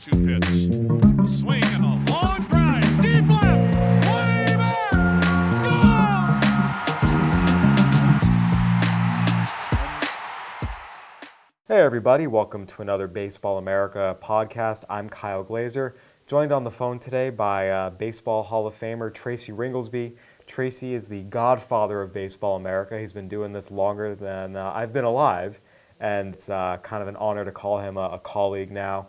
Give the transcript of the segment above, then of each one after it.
2 pitch. A swing and a long drive. Deep left. Way back. Hey, everybody, welcome to another Baseball America podcast. I'm Kyle Glaser, joined on the phone today by uh, Baseball Hall of Famer Tracy Ringolsby. Tracy is the godfather of Baseball America. He's been doing this longer than uh, I've been alive, and it's uh, kind of an honor to call him a, a colleague now.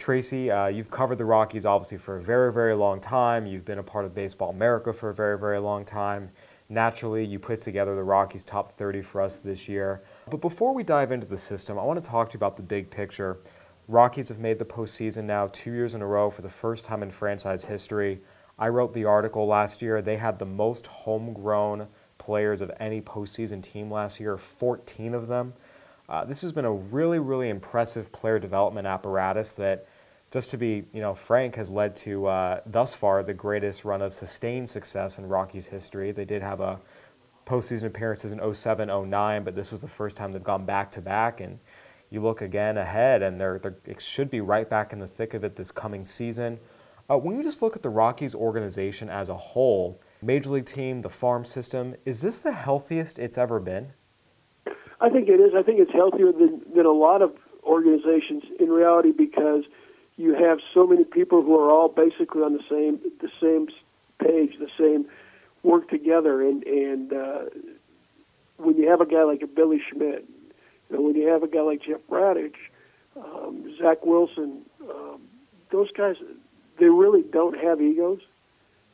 Tracy, uh, you've covered the Rockies obviously for a very, very long time. You've been a part of Baseball America for a very, very long time. Naturally, you put together the Rockies top 30 for us this year. But before we dive into the system, I want to talk to you about the big picture. Rockies have made the postseason now two years in a row for the first time in franchise history. I wrote the article last year. They had the most homegrown players of any postseason team last year, 14 of them. Uh, this has been a really, really impressive player development apparatus that, just to be you know frank, has led to uh, thus far the greatest run of sustained success in Rockies history. They did have a postseason appearances in 07, 09, but this was the first time they've gone back to back. And you look again ahead, and they're, they're it should be right back in the thick of it this coming season. Uh, when you just look at the Rockies organization as a whole, major league team, the farm system, is this the healthiest it's ever been? I think it is. I think it's healthier than, than a lot of organizations in reality because you have so many people who are all basically on the same the same page, the same work together, and and uh, when you have a guy like a Billy Schmidt, know, when you have a guy like Jeff Bridich, um, Zach Wilson, um, those guys, they really don't have egos.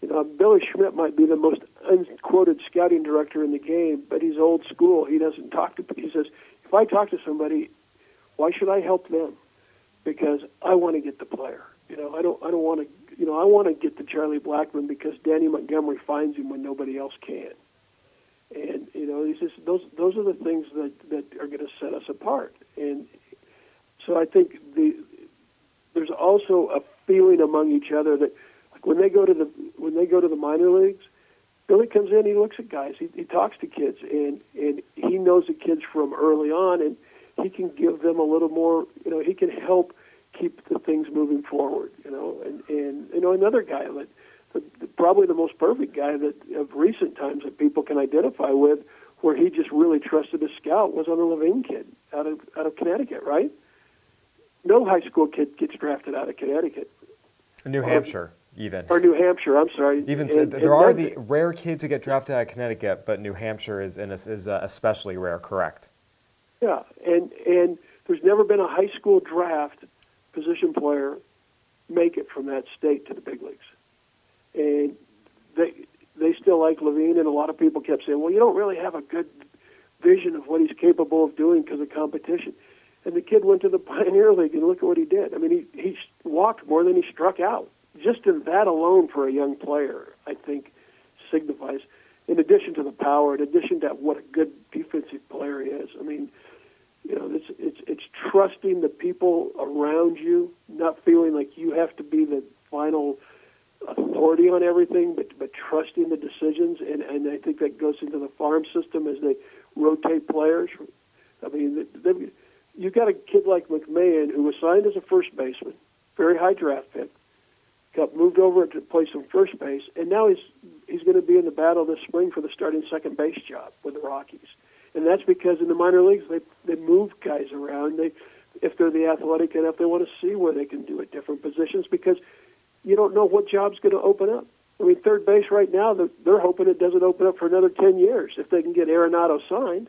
You know, Billy Schmidt might be the most unquoted scouting director in the game, but he's old school. He doesn't talk to. He says, if I talk to somebody, why should I help them? Because I want to get the player. You know, I don't. I don't want to. You know, I want to get the Charlie Blackmon because Danny Montgomery finds him when nobody else can. And you know, he says those those are the things that that are going to set us apart. And so I think the there's also a feeling among each other that when they go to the when they go to the minor leagues, Billy comes in, he looks at guys, he, he talks to kids, and and he knows the kids from early on, and he can give them a little more. You know, he can help keep the things moving forward. You know, and and you know another guy that. The, the, probably the most perfect guy that of recent times that people can identify with, where he just really trusted a scout was on the Lavigne kid out of out of Connecticut, right? No high school kid gets drafted out of Connecticut. New um, Hampshire, even. Or New Hampshire, I'm sorry. Even And- there and are the rare kids who get drafted out of Connecticut, but New Hampshire is in a, is uh, especially rare. Correct. Yeah, and and there's never been a high school draft position player make it from that state to the big leagues, and they they still like Lavigne, and a lot of people kept saying, well, you don't really have a good vision of what he's capable of doing because of competition. And the kid went to the Pioneer League, and look at what he did. I mean, he he walked more than he struck out. Just in that alone for a young player, I think signifies. In addition to the power, in addition to what a good defensive player he is, I mean, you know, it's it's it's trusting the people around you, not feeling like you have to be the final authority on everything, but but trusting the decisions, and and I think that goes into the farm system as they rotate players. I mean, they've, you got a kid like McMahon who was signed as a first baseman, very high draft pick, got moved over to play some first base, and now he's he's going to be in the battle this spring for the starting second base job with the Rockies, and that's because in the minor leagues they they move guys around. They if they're the athletic enough, they want to see where they can do at different positions because you don't know what job's going to open up. I mean, third base right now, they're, they're hoping it doesn't open up for another 10 years if they can get Arenado signed.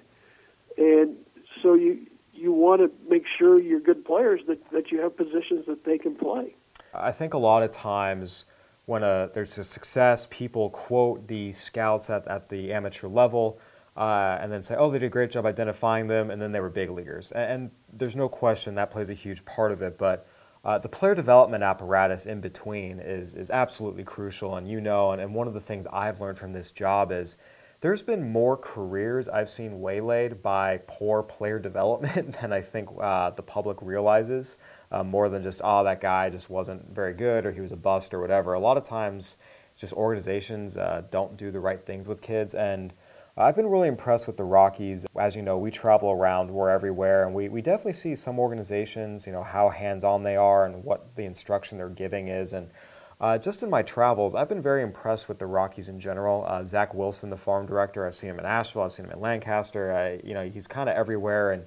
And so you you want to make sure you're good players that, that you have positions that they can play. I think a lot of times when a, there's a success, people quote the scouts at, at the amateur level uh, and then say, oh, they did a great job identifying them, and then they were big leaguers. And, and there's no question that plays a huge part of it. But uh, the player development apparatus in between is, is absolutely crucial. And you know, and, and one of the things I've learned from this job is there's been more careers I've seen waylaid by poor player development than I think uh, the public realizes. Uh, more than just, oh, that guy just wasn't very good or he was a bust or whatever. A lot of times, just organizations uh, don't do the right things with kids. And I've been really impressed with the Rockies. As you know, we travel around, we're everywhere, and we, we definitely see some organizations, you know, how hands on they are and what the instruction they're giving is. And uh, just in my travels, I've been very impressed with the Rockies in general. Uh, Zach Wilson, the farm director, I've seen him in Asheville, I've seen him in Lancaster. I, you know, he's kind of everywhere. And,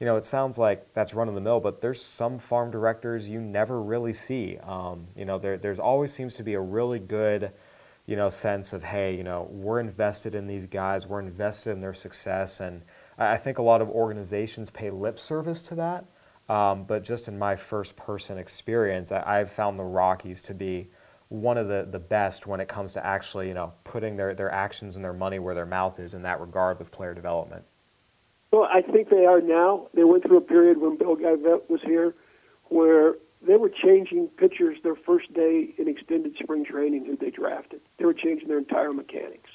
you know, it sounds like that's run of the mill, but there's some farm directors you never really see. Um, you know, there, there's always seems to be a really good you know, sense of, hey, you know, we're invested in these guys, we're invested in their success. And I think a lot of organizations pay lip service to that. Um, but just in my first person experience, I, have found the Rockies to be one of the, the best when it comes to actually, you know, putting their, their actions and their money where their mouth is in that regard with player development. Well, I think they are now. They went through a period when Bill Geivett was here where they were changing pitchers their first day in extended spring training who they drafted. They were changing their entire mechanics.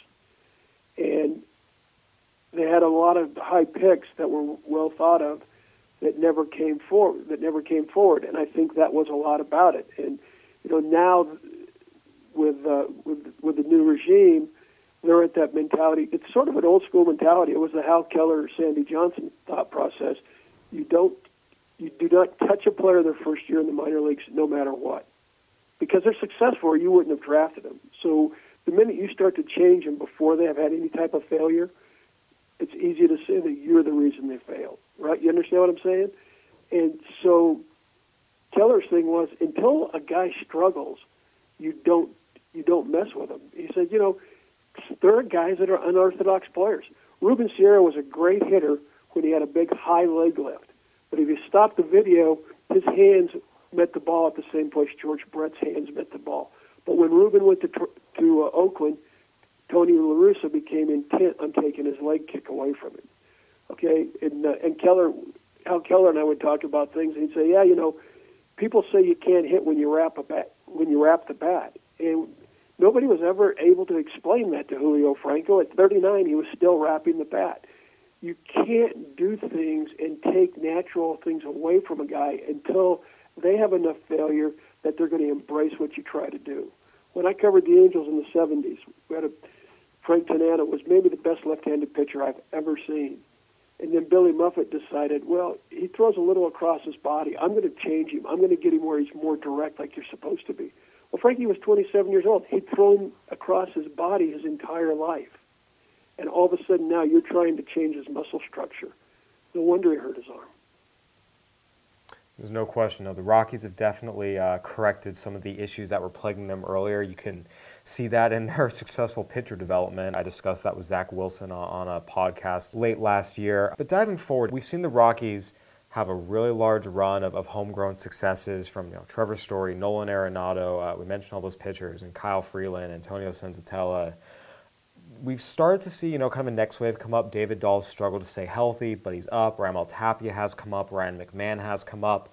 And they had a lot of high picks that were well thought of that never came forward that never came forward and I think that was a lot about it. And you know now with uh, with with the new regime they're at that mentality. It's sort of an old school mentality. It was the Hal Keller, Sandy Johnson thought process. You don't you do not touch a player their first year in the minor leagues, no matter what, because they're successful, or you wouldn't have drafted them. So the minute you start to change them before they have had any type of failure, it's easy to say that you're the reason they failed. Right? You understand what I'm saying? And so Keller's thing was until a guy struggles, you don't you don't mess with him. He said, you know, there are guys that are unorthodox players. Ruben Sierra was a great hitter when he had a big high leg lift. But if you stop the video, his hands met the ball at the same place George Brett's hands met the ball. But when Ruben went to to uh, Oakland, Tony La Russa became intent on taking his leg kick away from him. Okay, and uh, and Keller, Hal Keller and I would talk about things, and he'd say, yeah, you know, people say you can't hit when you wrap a bat when you wrap the bat, and nobody was ever able to explain that to Julio Franco. At 39, he was still wrapping the bat you can't do things and take natural things away from a guy until they have enough failure that they're going to embrace what you try to do. When I covered the Angels in the 70s, we had a Frank Tanana was maybe the best left-handed pitcher I've ever seen. And then Billy Muffett decided, well, he throws a little across his body. I'm going to change him. I'm going to get him where he's more direct, like you're supposed to be. Well, Frankie was 27 years old. He'd thrown across his body his entire life and all of a sudden now you're trying to change his muscle structure. No wonder he hurt his arm. There's no question. No, the Rockies have definitely uh, corrected some of the issues that were plaguing them earlier. You can see that in their successful pitcher development. I discussed that with Zach Wilson on a podcast late last year. But diving forward, we've seen the Rockies have a really large run of, of homegrown successes from you know, Trevor Story, Nolan Arenado. Uh, we mentioned all those pitchers, and Kyle Freeland, Antonio Senzatela we've started to see, you know, kind of a next wave come up. David Dahl's struggled to stay healthy, but he's up. Raimel Tapia has come up. Ryan McMahon has come up.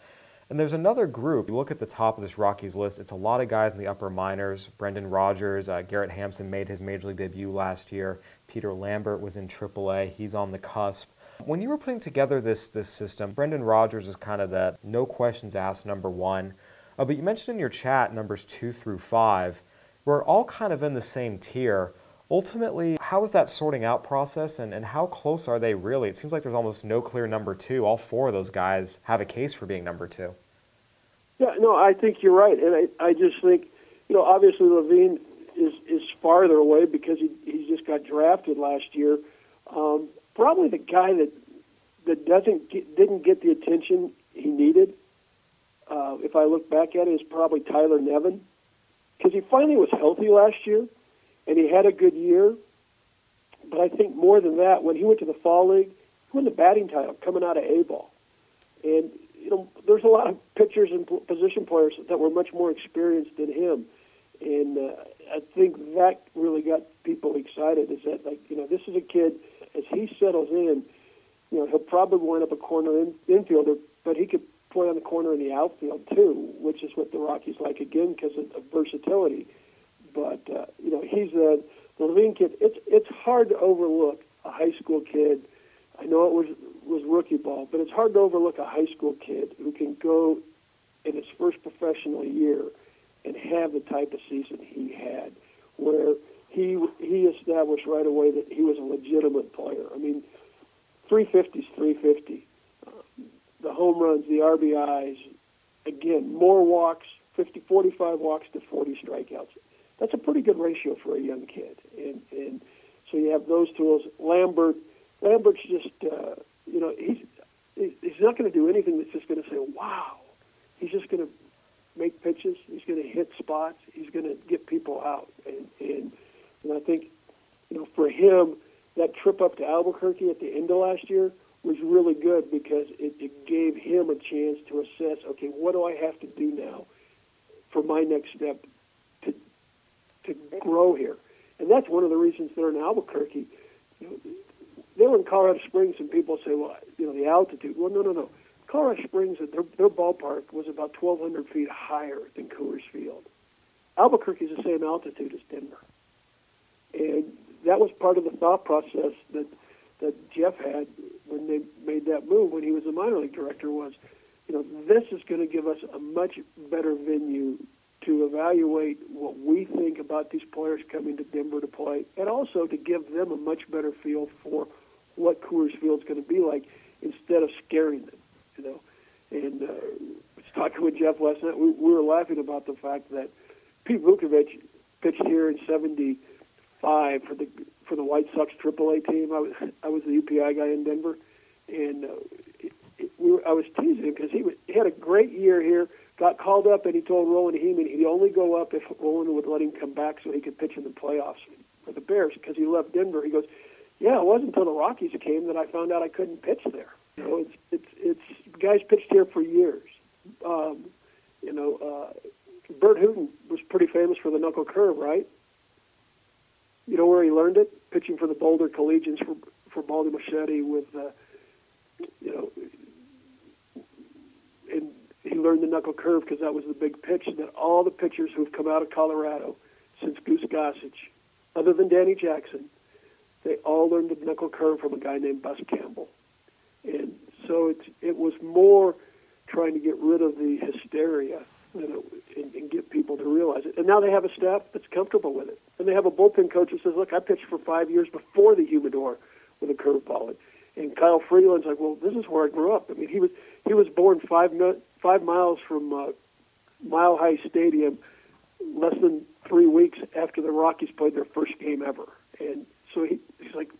And there's another group. You look at the top of this Rockies list, it's a lot of guys in the upper minors. Brendan Rodgers, uh, Garrett Hampson made his major league debut last year. Peter Lambert was in AAA. He's on the cusp. When you were putting together this, this system, Brendan Rodgers is kind of the no questions asked number one. Uh, but you mentioned in your chat numbers two through five. We're all kind of in the same tier. Ultimately, how is that sorting out process and, and how close are they really? It seems like there's almost no clear number two. All four of those guys have a case for being number two. Yeah, no, I think you're right. And I, I just think, you know, obviously Lavigne is, is farther away because he, he just got drafted last year. Um, probably the guy that that doesn't get, didn't get the attention he needed. Uh, if I look back at it, is probably Tyler Nevin because he finally was healthy last year and he had a good year. But I think more than that, when he went to the fall league, he won the batting title coming out of A ball. And you know, there's a lot of pitchers and position players that were much more experienced than him, and uh, I think that really got people excited. Is that like you know, this is a kid as he settles in, you know, he'll probably wind up a corner in, infielder, but he could play on the corner in the outfield too, which is what the Rockies like again because of, of versatility. But uh, you know, he's a the Lavigne kid. It's it's hard to overlook a high school kid. I know it was was rookie ball, but it's hard to overlook a high school kid who can go in his first professional year and have the type of season he had, where he he established right away that he was a legitimate player. I mean, 350 is 350. Uh, the home runs, the RBIs, again, more walks, 50, 45 walks to 40 strikeouts. That's a pretty good ratio for a young kid. And and so you have those tools. Lambert, Lambert's just uh, you know he's he's not going to do anything that's just going to say wow. He's just going to make pitches. He's going to hit spots. He's going to get people out. And, and and I think you know for him that trip up to Albuquerque at the end of last year was really good because it, it gave him a chance to assess. Okay, what do I have to do now for my next step to grow here? And that's one of the reasons they're in Albuquerque. You know, they were in Colorado Springs, and people say, well, you know, the altitude. Well, no, no, no. Colorado Springs, their, their ballpark was about 1,200 feet higher than Coors Field. Albuquerque is the same altitude as Denver. And that was part of the thought process that that Jeff had when they made that move when he was the minor league director was, you know, this is going to give us a much better venue to evaluate what we think about these players coming to Denver to play, and also to give them a much better feel for what Coors Field's going to be like instead of scaring them, you know. And uh, talking with Jeff last night. We, we were laughing about the fact that Pete Vuckovich pitched here in '75 for the for the White Sox AAA team. I was I was the UPI guy in Denver, and uh, it, it, we were, I was teasing him because he, was, he had a great year here got called up, and he told Roland Hemond he'd only go up if Roland would let him come back so he could pitch in the playoffs for the Bears because he left Denver. He goes, "Yeah, it wasn't until the Rockies came that I found out I couldn't pitch there." You know, it's it's it's guys pitched here for years. Um, you know, uh, Burt Hooton was pretty famous for the knuckle curve, right? You know where he learned it? Pitching for the Boulder Collegians for for Baldy Machete with, uh, you know, he learned the knuckle curve because that was the big pitch that all the pitchers who've come out of Colorado since Goose Gossage, other than Danny Jackson, they all learned the knuckle curve from a guy named Bus Campbell. And so it's, it was more trying to get rid of the hysteria than it, and, and get people to realize it. And now they have a staff that's comfortable with it. And they have a bullpen coach that says, look, I pitched for five years before the humidor with a curveball. And, and Kyle Freeland's like, well, this is where I grew up. I mean, he was he was born five five miles from uh, Mile High Stadium, less than three weeks after the Rockies played their first game ever. And so he, he's like,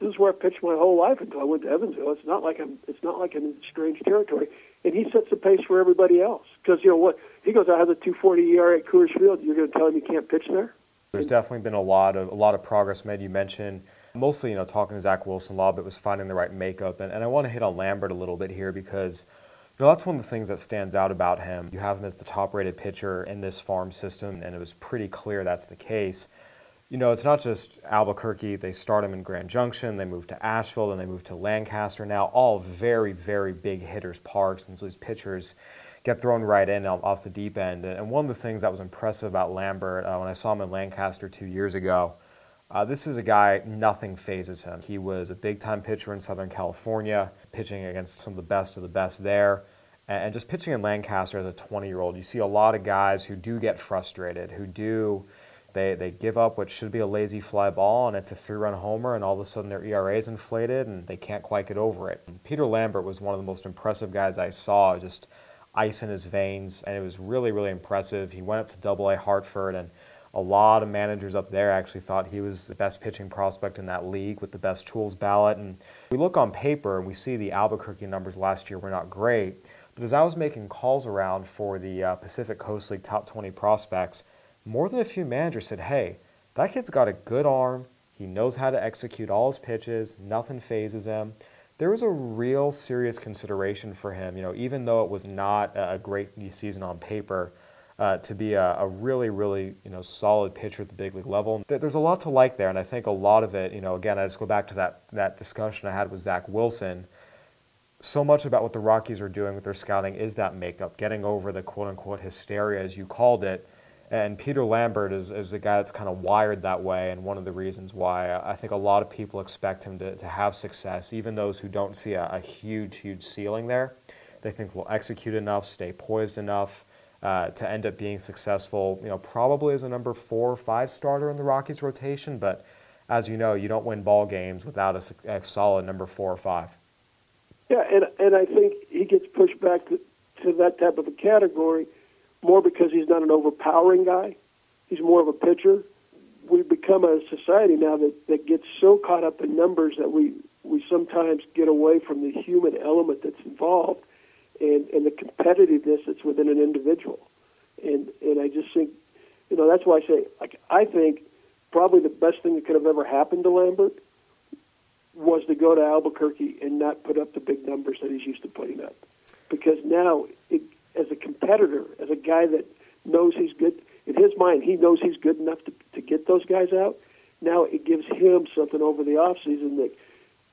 "This is where I pitched my whole life until I went to Evansville. It's not like I'm. It's not like I'm in strange territory." And he sets the pace for everybody else because you know what he goes. I have a 2.40 ERA at Coors Field. You're going to tell him you can't pitch there? There's definitely been a lot of a lot of progress made. You mentioned mostly, you know, talking to Zach Wilson a lot, but was finding the right makeup. And, and I want to hit on Lambert a little bit here because you know, that's one of the things that stands out about him. You have him as the top rated pitcher in this farm system, and it was pretty clear that's the case. You know, it's not just Albuquerque. They start him in Grand Junction, they move to Asheville, then they move to Lancaster now, all very, very big hitters' parks. And so these pitchers get thrown right in off the deep end. And one of the things that was impressive about Lambert uh, when I saw him in Lancaster two years ago uh, this is a guy, nothing phases him. He was a big time pitcher in Southern California, pitching against some of the best of the best there. And just pitching in Lancaster as a 20 year old, you see a lot of guys who do get frustrated, who do, they, they give up what should be a lazy fly ball, and it's a three run homer, and all of a sudden their ERA is inflated, and they can't quite get over it. Peter Lambert was one of the most impressive guys I saw, just ice in his veins, and it was really, really impressive. He went up to Double A Hartford and a lot of managers up there actually thought he was the best pitching prospect in that league with the best tools ballot. And we look on paper and we see the Albuquerque numbers last year were not great. But as I was making calls around for the uh, Pacific Coast League top 20 prospects, more than a few managers said, hey, that kid's got a good arm. He knows how to execute all his pitches. Nothing phases him. There was a real serious consideration for him, you know, even though it was not a great season on paper uh, to be a, a, really, really you know solid pitcher at the big league level. There's a lot to like there, and I think a lot of it, you know, again, I just go back to that that discussion I had with Zach Wilson. So much about what the Rockies are doing with their scouting is that makeup, getting over the quote unquote hysteria, as you called it. And Peter Lambert is, is a guy that's kind of wired that way, and one of the reasons why I think a lot of people expect him to, to have success, even those who don't see a, a huge, huge ceiling there. They think he'll execute enough, stay poised enough, uh, to end up being successful. You know, probably as a number four or five starter in the Rockies rotation, but as you know, you don't win ball games without a, a solid number four or five. Yeah, and and I think he gets pushed back to, to that type of a category more because he's not an overpowering guy. He's more of a pitcher. We've become a society now that, that gets so caught up in numbers that we, we sometimes get away from the human element that's involved and, and the competitiveness that's within an individual. And and I just think, you know, that's why I say, like, I think probably the best thing that could have ever happened to Lambert was to go to Albuquerque and not put up the big numbers that he's used to putting up. Because now, it, as a competitor, as a guy that knows he's good, in his mind, he knows he's good enough to, to get those guys out. Now it gives him something over the off season that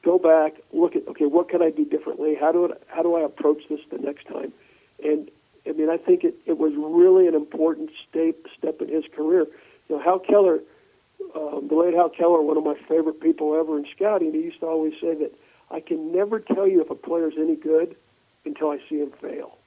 go back, look at okay, what can I do differently? How do it, how do I approach this the next time? And I mean, I think it, it was really an important step step in his career. You know, Hal Keller, um, the late Hal Keller, one of my favorite people ever in scouting, he used to always say that I can never tell you if a player's any good until I see him fail.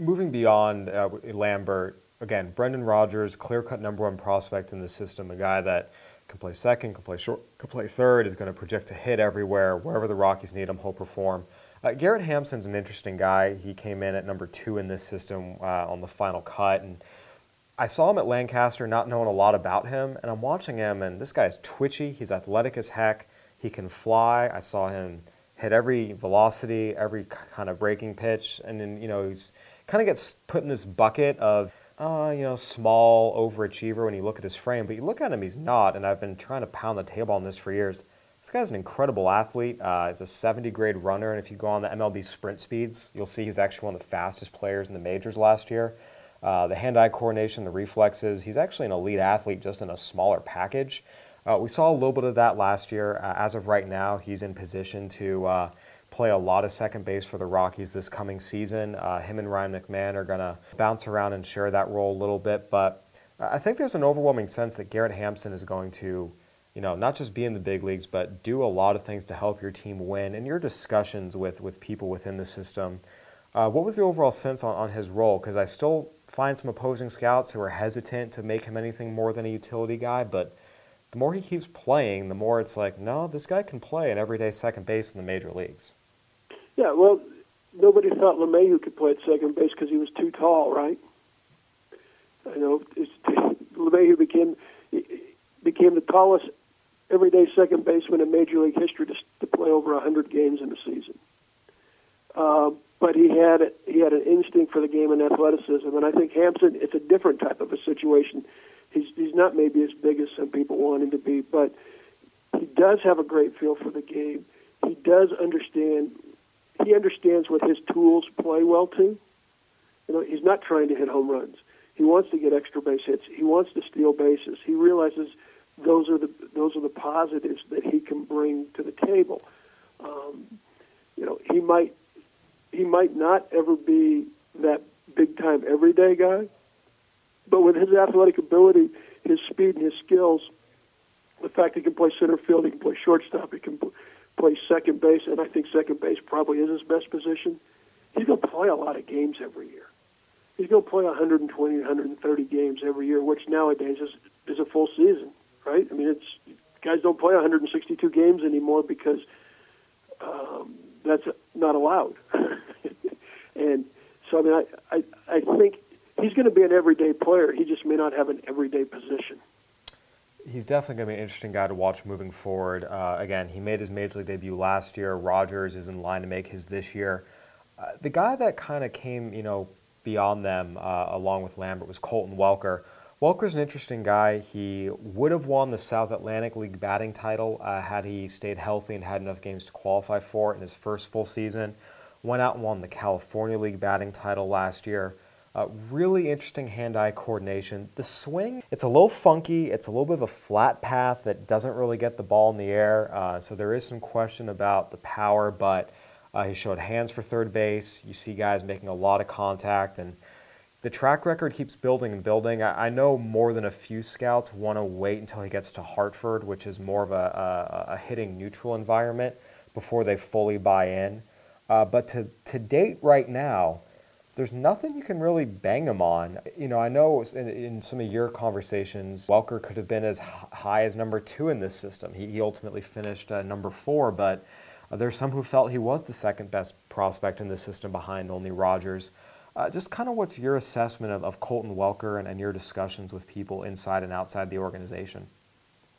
Moving beyond uh, Lambert, again, Brendan Rodgers, clear cut number one prospect in the system, a guy that can play second, can play short, can play third, is going to project to hit everywhere. Wherever the Rockies need him, he'll perform. Uh, Garrett Hampson's an interesting guy. He came in at number two in this system uh, on the final cut, and I saw him at Lancaster, not knowing a lot about him, and I'm watching him, and this guy is twitchy. He's athletic as heck. He can fly. I saw him hit every velocity, every kind of breaking pitch, and then you know he's kind of gets put in this bucket of uh, you know, small overachiever when you look at his frame, but you look at him, he's not. And I've been trying to pound the table on this for years. This guy's an incredible athlete. Uh, he's a 70 grade runner, and if you go on the MLB sprint speeds, you'll see he's actually one of the fastest players in the majors last year. Uh, the hand-eye coordination, the reflexes, he's actually an elite athlete just in a smaller package. Uh, we saw a little bit of that last year. Uh, as of right now, he's in position to uh, play a lot of second base for the Rockies this coming season. Uh, him and Ryan McMahon are going to bounce around and share that role a little bit, but I think there's an overwhelming sense that Garrett Hampson is going to, you know, not just be in the big leagues, but do a lot of things to help your team win. And your discussions with, with people within the system, uh, what was the overall sense on, on his role? Because I still find some opposing scouts who are hesitant to make him anything more than a utility guy, but the more he keeps playing, the more it's like, no, this guy can play an everyday second base in the major leagues. Yeah, well, nobody thought LeMahieu could play at second base because he was too tall, right? I know it's, LeMahieu became became the tallest everyday second baseman in Major League history to, to play over 100 games in a season. Uh, but he had he had an instinct for the game and athleticism, and I think Hampson. It's a different type of a situation. He's he's not maybe as big as some people want him to be, but he does have a great feel for the game. He does understand he understands what his tools play well to. You know, he's not trying to hit home runs. He wants to get extra base hits. He wants to steal bases. He realizes those are the those are the positives that he can bring to the table. Um, you know, he might he might not ever be that big time everyday guy, but with his athletic ability, his speed, and his skills, the fact he can play center field, he can play shortstop, he can plays second base, and I think second base probably is his best position. He's going to play a lot of games every year. He's going to play 120, 130 games every year, which nowadays is is a full season, right? I mean, it's guys don't play 162 games anymore because um, that's not allowed. and so, I mean, I, I I think he's going to be an everyday player. He just may not have an everyday position he's definitely going to be an interesting guy to watch moving forward. Uh, again, he made his major league debut last year. Rodgers is in line to make his this year. Uh, the guy that kind of came, you know, beyond them, uh, along with Lambert, was Colton Welker. Welker's an interesting guy. He would have won the South Atlantic League batting title uh, had he stayed healthy and had enough games to qualify for it in his first full season. Went out and won the California League batting title last year. Uh, really interesting hand-eye coordination. The swing, it's a little funky. It's a little bit of a flat path that doesn't really get the ball in the air. Uh, so there is some question about the power, but uh, he showed hands for third base. You see guys making a lot of contact, and the track record keeps building and building. I, I know more than a few scouts want to wait until he gets to Hartford, which is more of a, a, a hitting neutral environment, before they fully buy in. Uh, but to, to date right now, there's nothing you can really bang him on. You know, I know in, in some of your conversations, Welker could have been as high as number two in this system. He, he ultimately finished uh, number four, but uh, there's some who felt he was the second best prospect in the system behind only Rodgers. Uh, just kind of what's your assessment of, of Colton Welker and, and your discussions with people inside and outside the organization?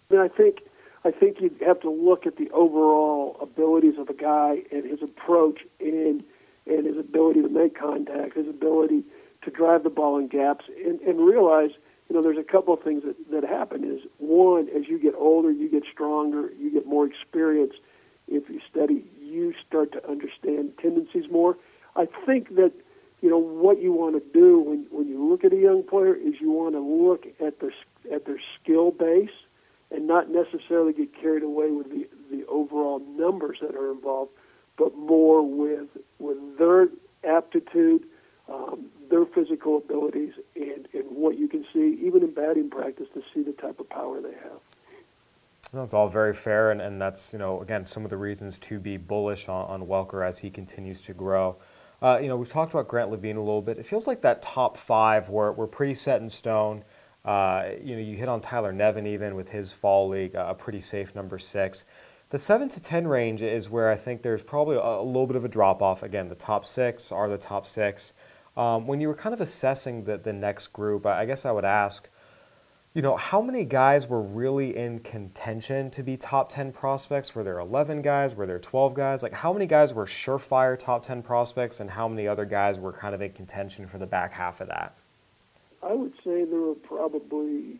I mean, I think I think you have to look at the overall abilities of a guy and his approach and and his ability to make contact, his ability to drive the ball in gaps, and, and realize, you know, there's a couple of things that, that happen. Is one, as you get older, you get stronger, you get more experience. If you study, you start to understand tendencies more. I think that, you know, what you want to do when, when you look at a young player is you want to look at their at their skill base and not necessarily get carried away with the, the overall numbers that are involved, but more with with their aptitude, um, their physical abilities, and, and what you can see, even in batting practice, to see the type of power they have. That's all very fair, and, and that's you know again some of the reasons to be bullish on, on Welker as he continues to grow. Uh, you know we've talked about Grant Lavigne a little bit. It feels like that top five were were pretty set in stone. Uh, you know you hit on Tyler Nevin even with his fall league, a pretty safe number six. The 7 to 10 range is where I think there's probably a, a little bit of a drop off. Again, the top six are the top six. Um, when you were kind of assessing the, the next group, I guess I would ask, you know, how many guys were really in contention to be top 10 prospects? Were there 11 guys? Were there 12 guys? Like, how many guys were surefire top 10 prospects, and how many other guys were kind of in contention for the back half of that? I would say there were probably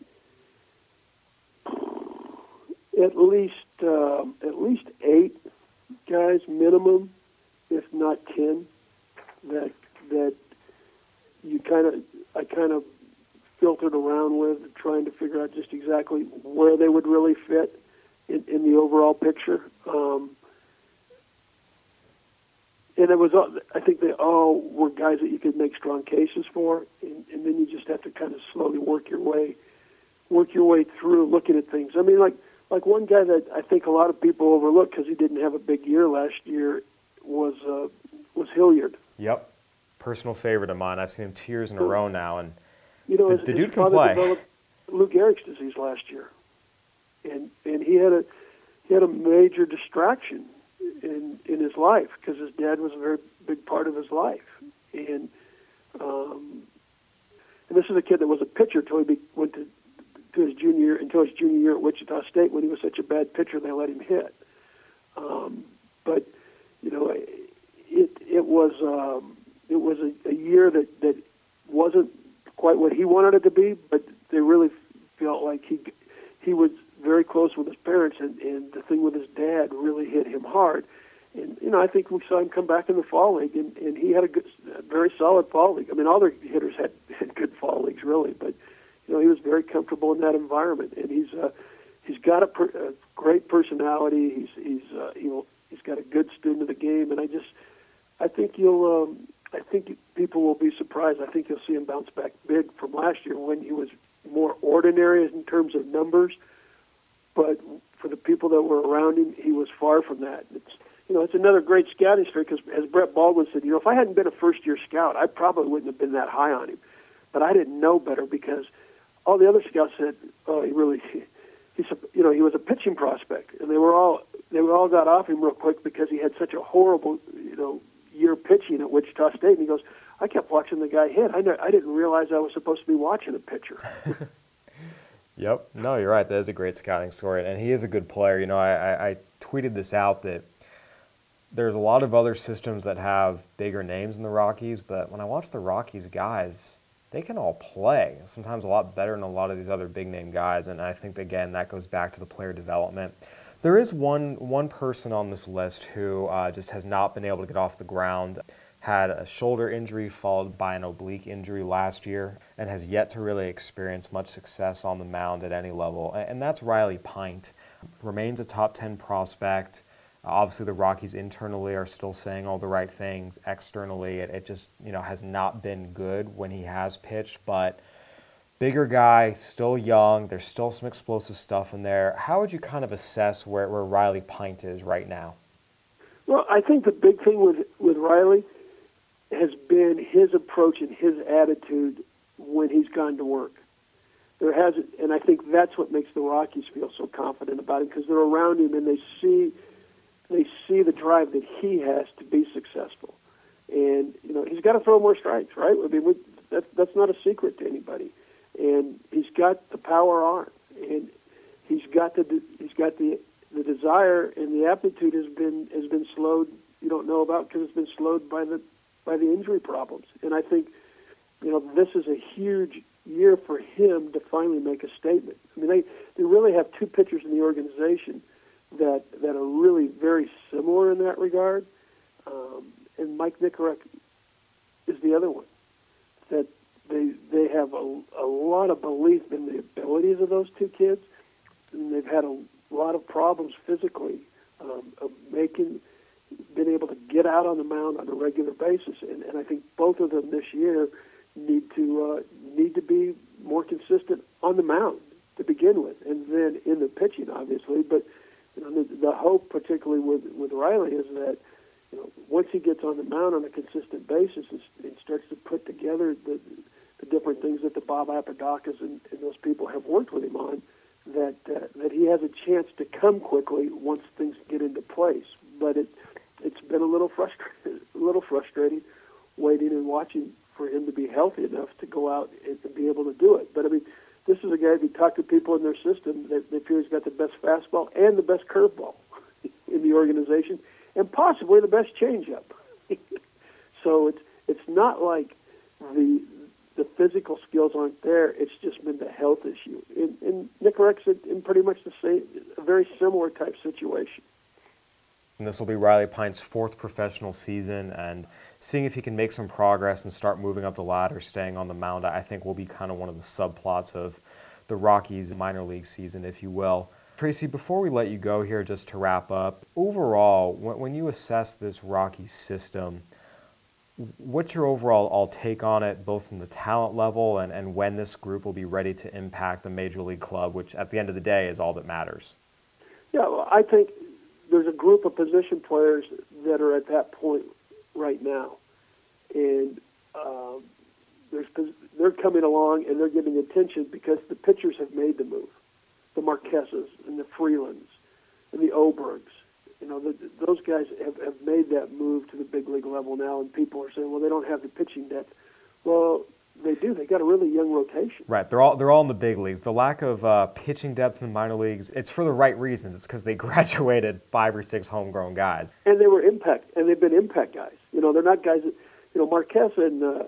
at least uh, at least eight guys minimum, if not ten, that that you kind of I kind of filtered around with, trying to figure out just exactly where they would really fit in, in the overall picture. Um, and it was I think they all were guys that you could make strong cases for, and, and then you just have to kind of slowly work your way work your way through looking at things. I mean, like like one guy that I think a lot of people overlook because he didn't have a big year last year was uh, was Hilliard. Yep, personal favorite of mine. I've seen him two years in a row now, and you know the, his, the his dude can father play. Lou Gehrig's disease last year, and and he had a he had a major distraction in in his life because his dad was a very big part of his life, and um, and this is a kid that was a pitcher until he be, went to to his junior year until his junior year at Wichita State when he was such a bad pitcher they let him hit. Um, but you know, it it was um, it was a, a year that that wasn't quite what he wanted it to be, but they really felt like he he was very close with his parents, and and the thing with his dad really hit him hard. And you know, I think we saw him come back in the fall league, and, and he had a good, a very solid fall league. I mean, all their hitters had had good fall leagues, really, but you know, he was very comfortable in that environment, and he's uh, he's got a, per, a great personality. He's he's uh, he'll, he's got a good student of the game, and I just I think you'll um, I think people will be surprised. I think you'll see him bounce back big from last year when he was more ordinary in terms of numbers, but for the people that were around him, he was far from that. It's you know, it's another great scouting story because, as Brett Baldwin said, you know, if I hadn't been a first-year scout, I probably wouldn't have been that high on him. But I didn't know better because all the other scouts said, "Oh, he really, he's a, you know, he was a pitching prospect," and they were all they were all got off him real quick because he had such a horrible, you know, year pitching at Wichita State. And he goes, "I kept watching the guy hit. I know, I didn't realize I was supposed to be watching a pitcher." yep. No, you're right. That is a great scouting story, and he is a good player. You know, I, I, I tweeted this out that there's a lot of other systems that have bigger names in the Rockies, but when I watch the Rockies guys, they can all play. Sometimes a lot better than a lot of these other big name guys. And I think again that goes back to the player development. There is one one person on this list who uh, just has not been able to get off the ground. Had a shoulder injury followed by an oblique injury last year, and has yet to really experience much success on the mound at any level. And that's Riley Pint. Remains a top 10 prospect Obviously, the Rockies internally are still saying all the right things. Externally, it, it just you know has not been good when he has pitched. But bigger guy, still young. There's still some explosive stuff in there. How would you kind of assess where, where Riley Pint is right now? Well, I think the big thing with with Riley has been his approach and his attitude when he's gone to work. There hasn't, and I think that's what makes the Rockies feel so confident about him because they're around him and they see they see the drive that he has to be successful. And you know he's got to throw more strikes, right? I mean, we, that's that's not a secret to anybody. And he's got the power arm, and he's got the he's got the the desire and the aptitude has been has been slowed. You don't know about because it's been slowed by the by the injury problems. And I think you know this is a huge year for him to finally make a statement. I mean, they they really have two pitchers in the organization that that are really very similar in that regard. Um, and Mike Nikorak is the other one that they they have a, a lot of belief in the abilities of those two kids, and they've had a lot of problems physically um, of making been able to get out on the mound on a regular basis, and, and I think both of them this year need to uh, need to be more consistent on the mound to begin with, and then in the pitching, obviously. But you know, the, the hope, particularly with with Riley, is that you know once he gets on the mound on a consistent basis and, starts to put together the the different things that the Bob Apodacas and, and those people have worked with him on, that uh, that he has a chance to come quickly once things get into place. But it it's been a little frustrating, a little frustrating, waiting and watching for him to be healthy enough to go out and to be able to do it. But I mean, this is a guy. If you talk to people in their system, they, they feel he's got the best fastball and the best curveball in the organization, and possibly the best changeup. so it's it's not like the the physical skills aren't there. It's just been the health issue. And, and Nikorak's in pretty much the same, a very similar type situation. And this will be Riley Pint's fourth professional season, and seeing if he can make some progress and start moving up the ladder, staying on the mound, I think will be kind of one of the subplots of the Rockies minor league season, if you will. Tracy, before we let you go here, just to wrap up, overall, when, you assess this Rockies system, what's your overall all take on it, both from the talent level and, and when this group will be ready to impact the major league club, which at the end of the day is all that matters? Yeah, well, I think there's a group of position players that are at that point right now, and coming along and they're getting attention because the pitchers have made the move, the Marqueses and the Freelands and the Obergs you know, the, those guys have, have made that move to the big league level now, and people are saying, well, they don't have the pitching depth. Well, they do. They got a really young rotation. Right. They're all they're all in the big leagues. The lack of uh, pitching depth in the minor leagues, it's for the right reasons. It's because they graduated five or six homegrown guys. And they were impact, and they've been impact guys. You know, they're not guys that, you know, Marquez and uh,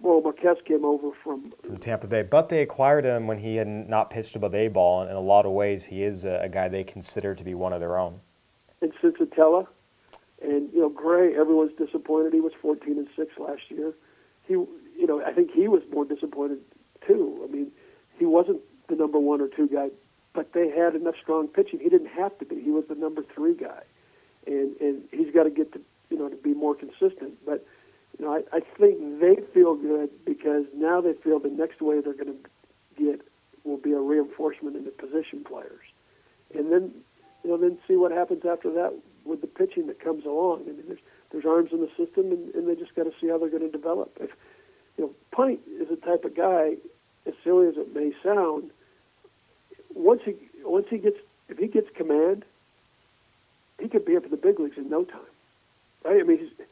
well, Marquez came over from from Tampa Bay, but they acquired him when he had not pitched above A ball, and in a lot of ways, he is a, a guy they consider to be one of their own and Senzatela. And you know, Gray, everyone's disappointed. He was 14 and six last year. He, you know, I think he was more disappointed too. I mean, he wasn't the number one or two guy, but they had enough strong pitching. He didn't have to be. He was the number three guy, and and he's got to get to you know to be more consistent. But you know, I, I think they feel good because now they feel the next wave they're going to get will be a reinforcement in the position players, and then you know, then see what happens after that with the pitching that comes along. I mean, there's there's arms in the system, and, and they just got to see how they're going to develop. If you know, Pint is the type of guy, as silly as it may sound, once he once he gets if he gets command, he could be up in the big leagues in no time. Right? I mean, he's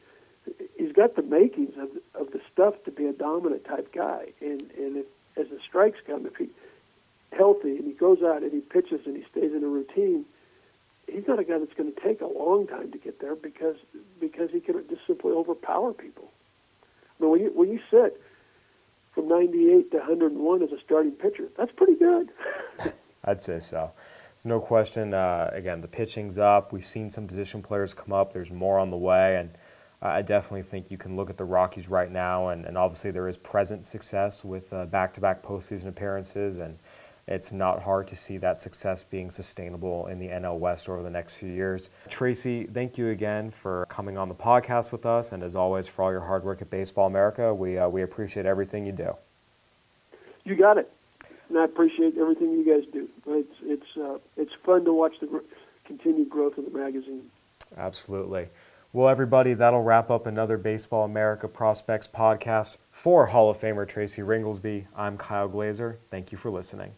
he's got the makings of of the stuff to be a dominant type guy, and and if, as the strikes come, if he healthy and he goes out and he pitches and he stays in a routine, he's not a guy that's going to take a long time to get there because because he can just simply overpower people. I mean, when you when you sit from 98 to 101 as a starting pitcher, that's pretty good. I'd say so. There's no question. Uh, again, the pitching's up. We've seen some position players come up. There's more on the way, and I definitely think you can look at the Rockies right now, and, and obviously there is present success with uh, back-to-back postseason appearances and it's not hard to see that success being sustainable in the NL West over the next few years. Tracy, thank you again for coming on the podcast with us, and as always, for all your hard work at Baseball America. We, uh, we appreciate everything you do. You got it. And I appreciate everything you guys do. It's, it's, uh, it's fun to watch the continued growth of the magazine. Absolutely. Well, everybody, that'll wrap up another Baseball America Prospects podcast. For Hall of Famer Tracy Ringolsby, I'm Kyle Glaser. Thank you for listening.